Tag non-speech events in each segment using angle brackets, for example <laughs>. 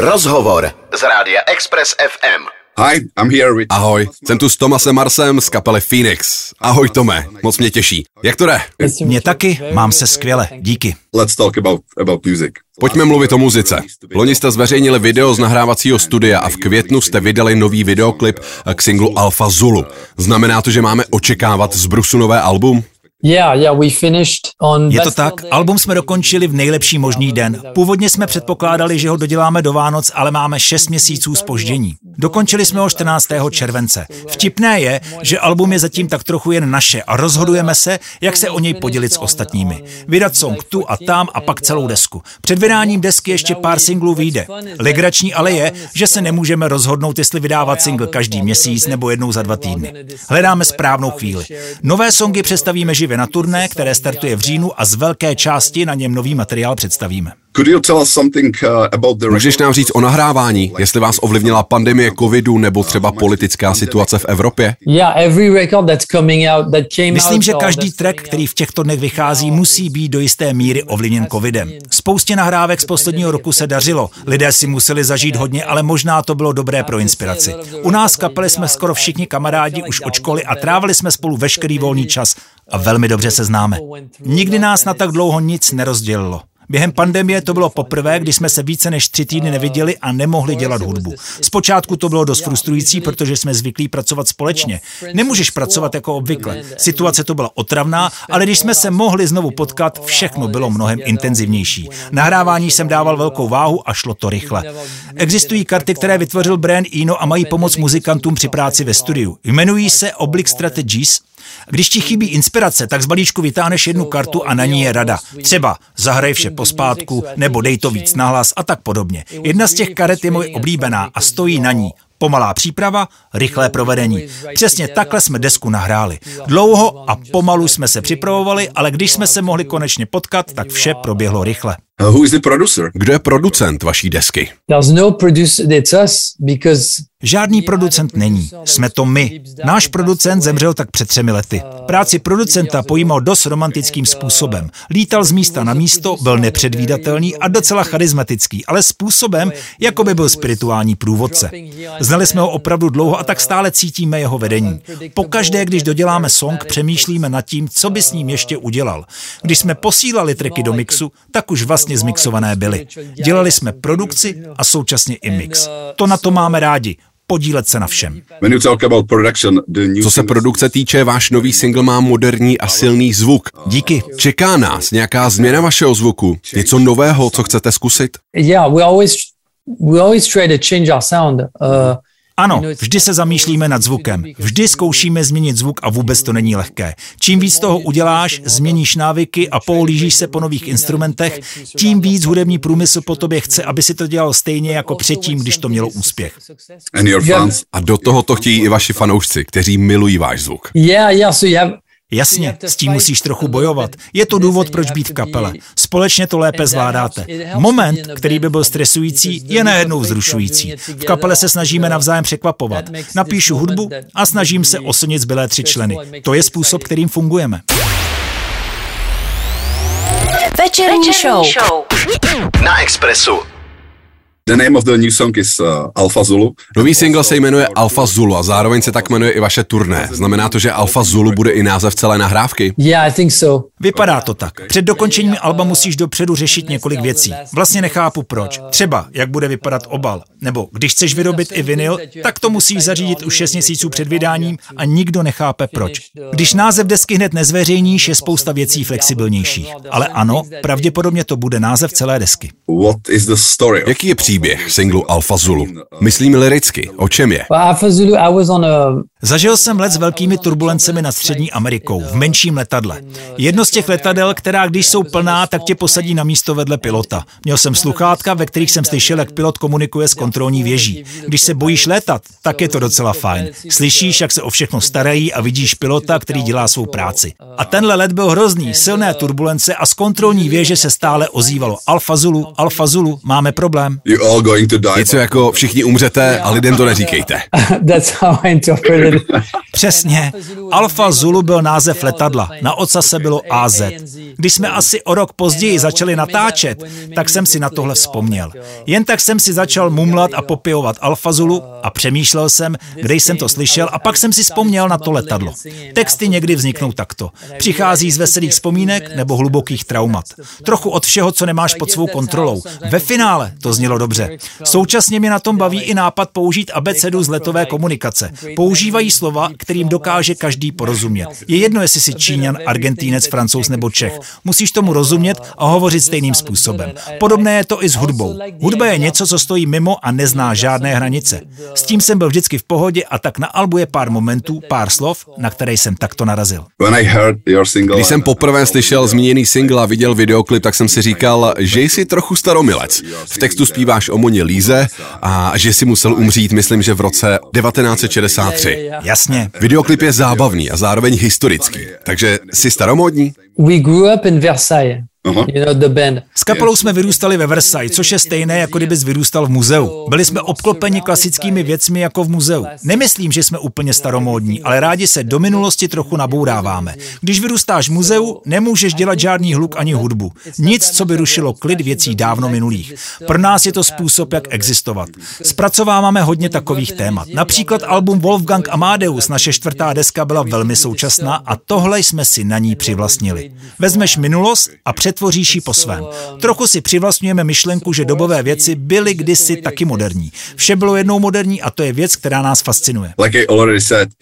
Rozhovor z rádia Express FM. Hi, I'm here with... Ahoj, jsem tu s Tomasem Marsem z kapely Phoenix. Ahoj Tome, moc mě těší. Jak to jde? Mě taky, mám se skvěle, díky. Let's talk about, about music. Pojďme mluvit o muzice. Loni jste zveřejnili video z nahrávacího studia a v květnu jste vydali nový videoklip k singlu Alpha Zulu. Znamená to, že máme očekávat z Brusu nové album? Je to tak, album jsme dokončili v nejlepší možný den. Původně jsme předpokládali, že ho doděláme do Vánoc, ale máme 6 měsíců spoždění. Dokončili jsme ho 14. července. Vtipné je, že album je zatím tak trochu jen naše a rozhodujeme se, jak se o něj podělit s ostatními. Vydat song tu a tam a pak celou desku. Před vydáním desky ještě pár singlů vyjde. Legrační ale je, že se nemůžeme rozhodnout, jestli vydávat single každý měsíc nebo jednou za dva týdny. Hledáme správnou chvíli. Nové songy představíme živě na turné, které startuje v říjnu a z velké části na něm nový materiál představíme. Uh, Můžeš nám říct o nahrávání, jestli vás ovlivnila pandemie covidu nebo třeba politická situace v Evropě? Myslím, že každý track, který v těchto dnech vychází, musí být do jisté míry ovlivněn covidem. Spoustě nahrávek z posledního roku se dařilo. Lidé si museli zažít hodně, ale možná to bylo dobré pro inspiraci. U nás kapely jsme skoro všichni kamarádi už od školy a trávili jsme spolu veškerý volný čas a velmi dobře se známe. Nikdy nás na tak dlouho nic nerozdělilo. Během pandemie to bylo poprvé, kdy jsme se více než tři týdny neviděli a nemohli dělat hudbu. Zpočátku to bylo dost frustrující, protože jsme zvyklí pracovat společně. Nemůžeš pracovat jako obvykle. Situace to byla otravná, ale když jsme se mohli znovu potkat, všechno bylo mnohem intenzivnější. Nahrávání jsem dával velkou váhu a šlo to rychle. Existují karty, které vytvořil brand Ino a mají pomoc muzikantům při práci ve studiu. Jmenují se Oblique Strategies když ti chybí inspirace, tak z balíčku vytáhneš jednu kartu a na ní je rada. Třeba zahraj vše pospátku, nebo dej to víc nahlas a tak podobně. Jedna z těch karet je moje oblíbená a stojí na ní. Pomalá příprava, rychlé provedení. Přesně takhle jsme desku nahráli. Dlouho a pomalu jsme se připravovali, ale když jsme se mohli konečně potkat, tak vše proběhlo rychle. Who is the producer? Kdo je producent vaší desky? There's no producer, it's us, because Žádný producent není, jsme to my. Náš producent zemřel tak před třemi lety. Práci producenta pojímal dost romantickým způsobem. Lítal z místa na místo, byl nepředvídatelný a docela charismatický, ale způsobem, jako by byl spirituální průvodce. Znali jsme ho opravdu dlouho a tak stále cítíme jeho vedení. Pokaždé, když doděláme song, přemýšlíme nad tím, co by s ním ještě udělal. Když jsme posílali triky do mixu, tak už vlastně zmixované byly. Dělali jsme produkci a současně i mix. To na to máme rádi podílet se na všem. Co se produkce týče, váš nový single má moderní a silný zvuk. Díky. Čeká nás nějaká změna vašeho zvuku? Něco nového, co chcete zkusit? Yeah, we always we always try to change our sound. Uh, ano, vždy se zamýšlíme nad zvukem. Vždy zkoušíme změnit zvuk a vůbec to není lehké. Čím víc toho uděláš, změníš návyky a poulížíš se po nových instrumentech, tím víc hudební průmysl po tobě chce, aby si to dělal stejně jako předtím, když to mělo úspěch. A do toho to chtějí i vaši fanoušci, kteří milují váš zvuk. Yeah, yeah, so you have Jasně, s tím musíš trochu bojovat. Je to důvod, proč být v kapele. Společně to lépe zvládáte. Moment, který by byl stresující, je najednou vzrušující. V kapele se snažíme navzájem překvapovat. Napíšu hudbu a snažím se oslnit zbylé tři členy. To je způsob, kterým fungujeme. Večerní show. Na Expressu. The name of the new song is uh, Alpha Zulu. Nový single se jmenuje Alpha Zulu a zároveň se tak jmenuje i vaše turné. Znamená to, že Alpha Zulu bude i název celé nahrávky? Yeah, I think so. Vypadá to tak. Před dokončením alba musíš dopředu řešit několik věcí. Vlastně nechápu proč. Třeba, jak bude vypadat obal. Nebo když chceš vyrobit i vinyl, tak to musíš zařídit už 6 měsíců před vydáním a nikdo nechápe proč. Když název desky hned nezveřejníš, je spousta věcí flexibilnějších. Ale ano, pravděpodobně to bude název celé desky. What is the story? Jaký je příběh singlu Alpha Zulu? Myslím liricky, o čem je? Zažil jsem let s velkými turbulencemi nad Střední Amerikou, v menším letadle. Jedno z těch letadel, která když jsou plná, tak tě posadí na místo vedle pilota. Měl jsem sluchátka, ve kterých jsem slyšel, jak pilot komunikuje s kontrolní věží. Když se bojíš létat, tak je to docela fajn. Slyšíš, jak se o všechno starají a vidíš pilota, který dělá svou práci. A tenhle let byl hrozný, silné turbulence a z kontrolní věže se stále ozývalo Alfa Zulu, Alfa Zulu, máme problém. Něco jako všichni umřete a lidem to neříkejte. <laughs> That's how I interpret Přesně. Alfa Zulu byl název letadla, na ocase bylo AZ. Když jsme asi o rok později začali natáčet, tak jsem si na tohle vzpomněl. Jen tak jsem si začal mumlat a popijovat Alfa Zulu a přemýšlel jsem, kde jsem to slyšel a pak jsem si vzpomněl na to letadlo. Texty někdy vzniknou takto. Přichází z veselých vzpomínek nebo hlubokých traumat. Trochu od všeho, co nemáš pod svou kontrolou. Ve finále to znělo dobře. Současně mě na tom baví i nápad použít abecedu z letové komunikace. Používají slova, kterým dokáže každý porozumět. Je jedno, jestli jsi Číňan, Argentínec, Francouz nebo Čech. Musíš tomu rozumět a hovořit stejným způsobem. Podobné je to i s hudbou. Hudba je něco, co stojí mimo a nezná žádné hranice. S tím jsem byl vždycky v pohodě a tak na albu je pár momentů, pár slov, na které jsem takto narazil. Když jsem poprvé slyšel zmíněný single a viděl videoklip, tak jsem si říkal, že jsi trochu staromilec. V textu zpíváš o Moně Líze a že si musel umřít, myslím, že v roce 1963. Jasně. Videoklip je zábavný a zároveň historický. Takže jsi staromódní? We grew up in Versailles. S kapelou jsme vyrůstali ve Versailles, což je stejné, jako kdybys vyrůstal v muzeu. Byli jsme obklopeni klasickými věcmi jako v muzeu. Nemyslím, že jsme úplně staromódní, ale rádi se do minulosti trochu nabouráváme. Když vyrůstáš v muzeu, nemůžeš dělat žádný hluk ani hudbu. Nic, co by rušilo klid věcí dávno minulých. Pro nás je to způsob, jak existovat. Zpracováváme hodně takových témat. Například album Wolfgang Amadeus, naše čtvrtá deska, byla velmi současná a tohle jsme si na ní přivlastnili. Vezmeš minulost a přetvoříš ji po svém. Trochu si přivlastňujeme myšlenku, že dobové věci byly kdysi taky moderní. Vše bylo jednou moderní a to je věc, která nás fascinuje.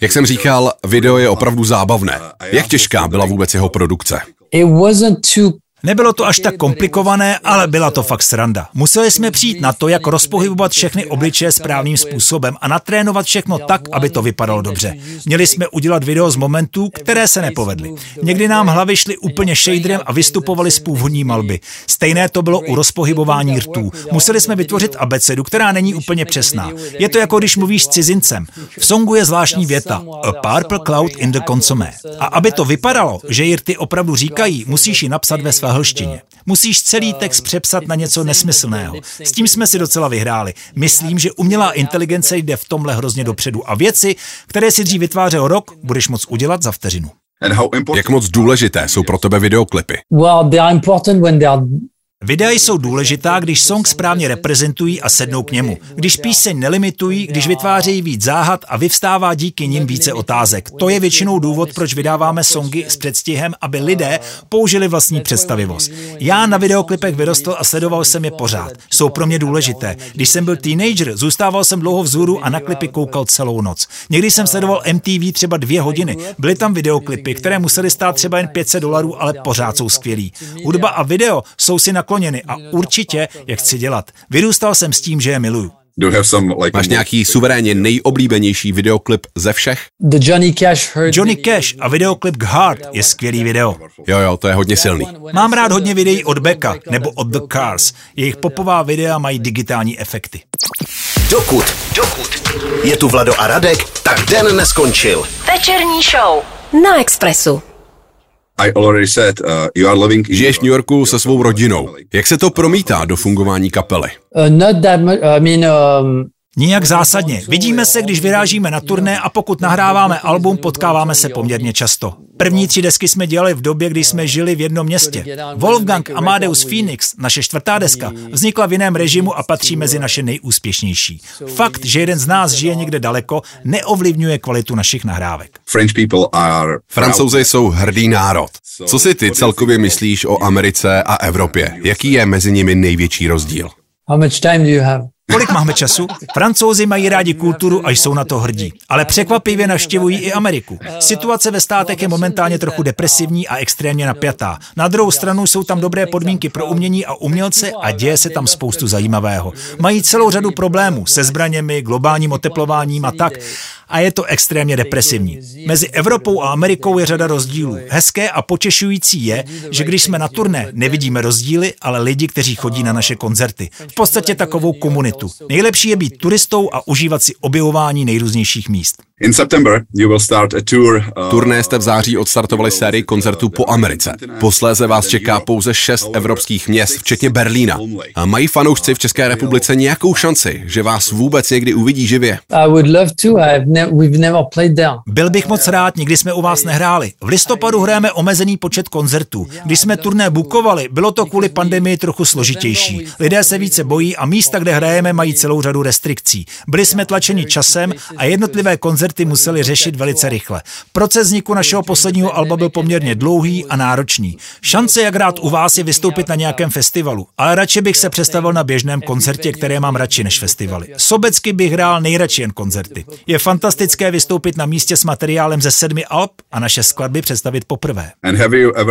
Jak jsem říkal, video je opravdu zábavné. Jak těžká byla vůbec jeho produkce? It wasn't too Nebylo to až tak komplikované, ale byla to fakt sranda. Museli jsme přijít na to, jak rozpohybovat všechny obličeje správným způsobem a natrénovat všechno tak, aby to vypadalo dobře. Měli jsme udělat video z momentů, které se nepovedly. Někdy nám hlavy šly úplně shaderem a vystupovali z původní malby. Stejné to bylo u rozpohybování rtů. Museli jsme vytvořit abecedu, která není úplně přesná. Je to jako když mluvíš s cizincem. V songu je zvláštní věta A purple cloud in the consommé. A aby to vypadalo, že ji rty opravdu říkají, musíš ji napsat ve své hlštině. Musíš celý text přepsat na něco nesmyslného. S tím jsme si docela vyhráli. Myslím, že umělá inteligence jde v tomhle hrozně dopředu a věci, které si dřív vytvářel rok, budeš moc udělat za vteřinu. Jak moc důležité jsou pro tebe videoklipy? well, they are important when they are Videa jsou důležitá, když song správně reprezentují a sednou k němu. Když píseň nelimitují, když vytvářejí víc záhad a vyvstává díky nim více otázek. To je většinou důvod, proč vydáváme songy s předstihem, aby lidé použili vlastní představivost. Já na videoklipech vyrostl a sledoval jsem je pořád. Jsou pro mě důležité. Když jsem byl teenager, zůstával jsem dlouho vzhůru a na klipy koukal celou noc. Někdy jsem sledoval MTV třeba dvě hodiny. Byly tam videoklipy, které musely stát třeba jen 500 dolarů, ale pořád jsou skvělí. Hudba a video jsou si nakloněny a určitě je chci dělat. Vyrůstal jsem s tím, že je miluju. Máš nějaký suverénně nejoblíbenější videoklip ze všech? Johnny Cash heard Johnny Cash a videoklip k Heart je skvělý video. Jo, jo, to je hodně silný. Mám rád hodně videí od Becka nebo od The Cars. Jejich popová videa mají digitální efekty. Dokud, dokud je tu Vlado a Radek, tak den neskončil. Večerní show na Expressu. I already said, uh, you are living in Žiješ v New Yorku se svou rodinou. Jak se to promítá do fungování kapely? Uh, not that much. I mean, um, Nijak zásadně. Vidíme se, když vyrážíme na turné a pokud nahráváme album, potkáváme se poměrně často. První tři desky jsme dělali v době, kdy jsme žili v jednom městě. Wolfgang Amadeus Phoenix, naše čtvrtá deska, vznikla v jiném režimu a patří mezi naše nejúspěšnější. Fakt, že jeden z nás žije někde daleko, neovlivňuje kvalitu našich nahrávek. French people are Francouzi jsou hrdý národ. Co si ty celkově myslíš o Americe a Evropě? Jaký je mezi nimi největší rozdíl? how much time do you have? Kolik máme času? Francouzi mají rádi kulturu a jsou na to hrdí. Ale překvapivě navštěvují i Ameriku. Situace ve státech je momentálně trochu depresivní a extrémně napjatá. Na druhou stranu jsou tam dobré podmínky pro umění a umělce a děje se tam spoustu zajímavého. Mají celou řadu problémů se zbraněmi, globálním oteplováním a tak. A je to extrémně depresivní. Mezi Evropou a Amerikou je řada rozdílů. Hezké a potěšující je, že když jsme na turné, nevidíme rozdíly, ale lidi, kteří chodí na naše koncerty. V podstatě takovou komunitu. Nejlepší je být turistou a užívat si objevování nejrůznějších míst. In September you will start a tour. Uh, Turné jste v září odstartovali sérii koncertů po Americe. Posléze vás čeká pouze šest evropských měst, včetně Berlína. A mají fanoušci v České republice nějakou šanci, že vás vůbec někdy uvidí živě? I would love to. I've ne- we've never played there. Byl bych moc rád, nikdy jsme u vás nehráli. V listopadu hrajeme omezený počet koncertů. Když jsme turné bukovali, bylo to kvůli pandemii trochu složitější. Lidé se více bojí a místa, kde hrajeme, mají celou řadu restrikcí. Byli jsme tlačeni časem a jednotlivé koncerty museli řešit velice rychle. Proces vzniku našeho posledního alba byl poměrně dlouhý a náročný. Šance, jak rád u vás, je vystoupit na nějakém festivalu, ale radši bych se představil na běžném koncertě, které mám radši než festivaly. Sobecky bych hrál nejradši jen koncerty. Je fantastické vystoupit na místě s materiálem ze sedmi alb a naše skladby představit poprvé.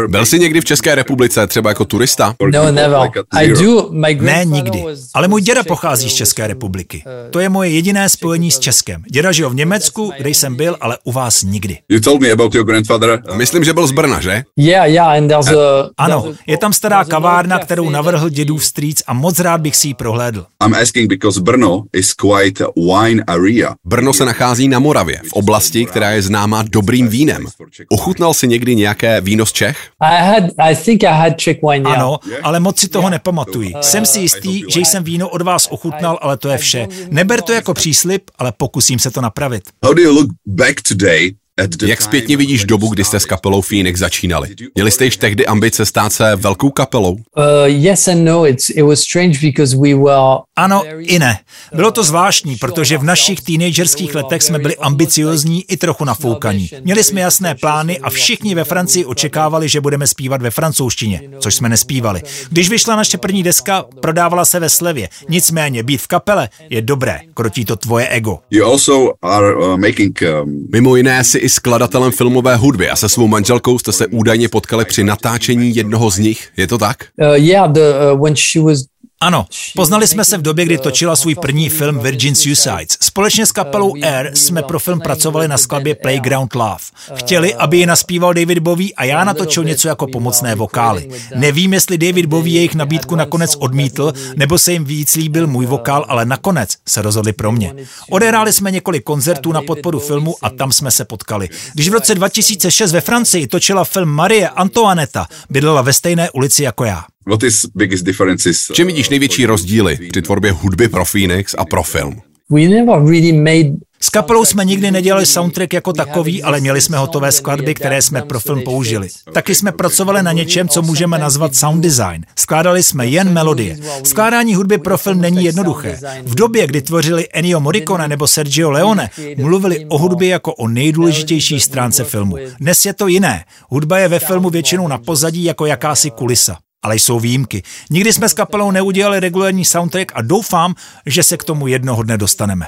Byl jsi někdy v České republice, třeba jako turista? No, never. I do. My Ne, nikdy. Ale můj děda pochází z České republiky. To je moje jediné spojení s Českem. Děda žil v Německu, kde jsem byl, ale u vás nikdy. You told me about your grandfather. Myslím, že byl z Brna, že? Yeah, yeah, and there's a Ano, je tam stará kavárna, kterou navrhl dědův strýc a moc rád bych si ji prohlédl. I'm asking because Brno is quite a wine area. Brno se nachází na Moravě, v oblasti, která je známá dobrým vínem. Ochutnal si někdy nějaké víno z Čech? I had I think I had Czech wine, yeah. Ano, ale moc si toho nepamatuji. Jsem si jistý, že jsem víno od vás ochutnal, ale to je vše. Neber to jako příslip, ale pokusím se to napravit. How do you look back today Jak zpětně vidíš dobu, kdy jste s kapelou Phoenix začínali? Měli jste již tehdy ambice stát se velkou kapelou? Uh, yes and no. It's it was strange because we were Ano i ne. Bylo to zvláštní, protože v našich teenagerských letech jsme byli ambiciozní i trochu nafoukaní. Měli jsme jasné plány a všichni ve Francii očekávali, že budeme zpívat ve francouzštině, což jsme nespívali. Když vyšla naše první deska, prodávala se ve slevě. Nicméně být v kapele je dobré, krotí to tvoje ego. You also are uh, making um, Mimo jiné si i skladatelem filmové hudby a se svou manželkou jste se údajně potkali při natáčení jednoho z nich. Je to tak? uh, yeah, the uh, when she was Ano, poznali jsme se v době, kdy točila svůj první film Virgin Suicides. Společně s kapelou Air jsme pro film pracovali na skladbě Playground Love. Chtěli, aby ji naspíval David Bowie a já natočil něco jako pomocné vokály. Nevím, jestli David Bowie jejich nabídku nakonec odmítl, nebo se jim víc líbil můj vokál, ale nakonec se rozhodli pro mě. Odehráli jsme několik koncertů na podporu filmu a tam jsme se potkali. Když v roce 2006 ve Francii točila film Marie Antoinetta, bydlela ve stejné ulici jako já. What is biggest differences? V čem vidíš největší rozdíly při tvorbě hudby pro Phoenix a pro film? we never really made S kapelou jsme nikdy nedělali soundtrack jako takový, ale měli jsme hotové skladby, které jsme pro film použili. Taky jsme pracovali na něčem, co můžeme nazvat sound design. Skládali jsme jen melodie. Skládání hudby pro film není jednoduché. V době, kdy tvořili Ennio Morricone nebo Sergio Leone, mluvili o hudbě jako o nejdůležitější stránce filmu. Dnes je to jiné. Hudba je ve filmu většinou na pozadí jako jakási kulisa. Ale jsou výjimky. Nikdy jsme s kapelou neudělali regulární soundtrack a doufám, že se k tomu jednoho dne dostaneme.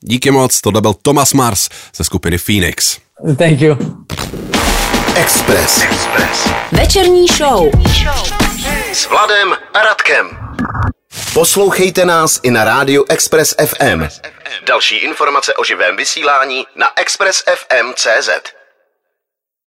Díky moc, tohle byl Thomas Mars ze skupiny Phoenix. thank you. Express. Express. Večerní show. S Vladem a Radkem. Poslouchejte nás i na rádiu Express FM. Další informace o živém vysílání na expressfm.cz.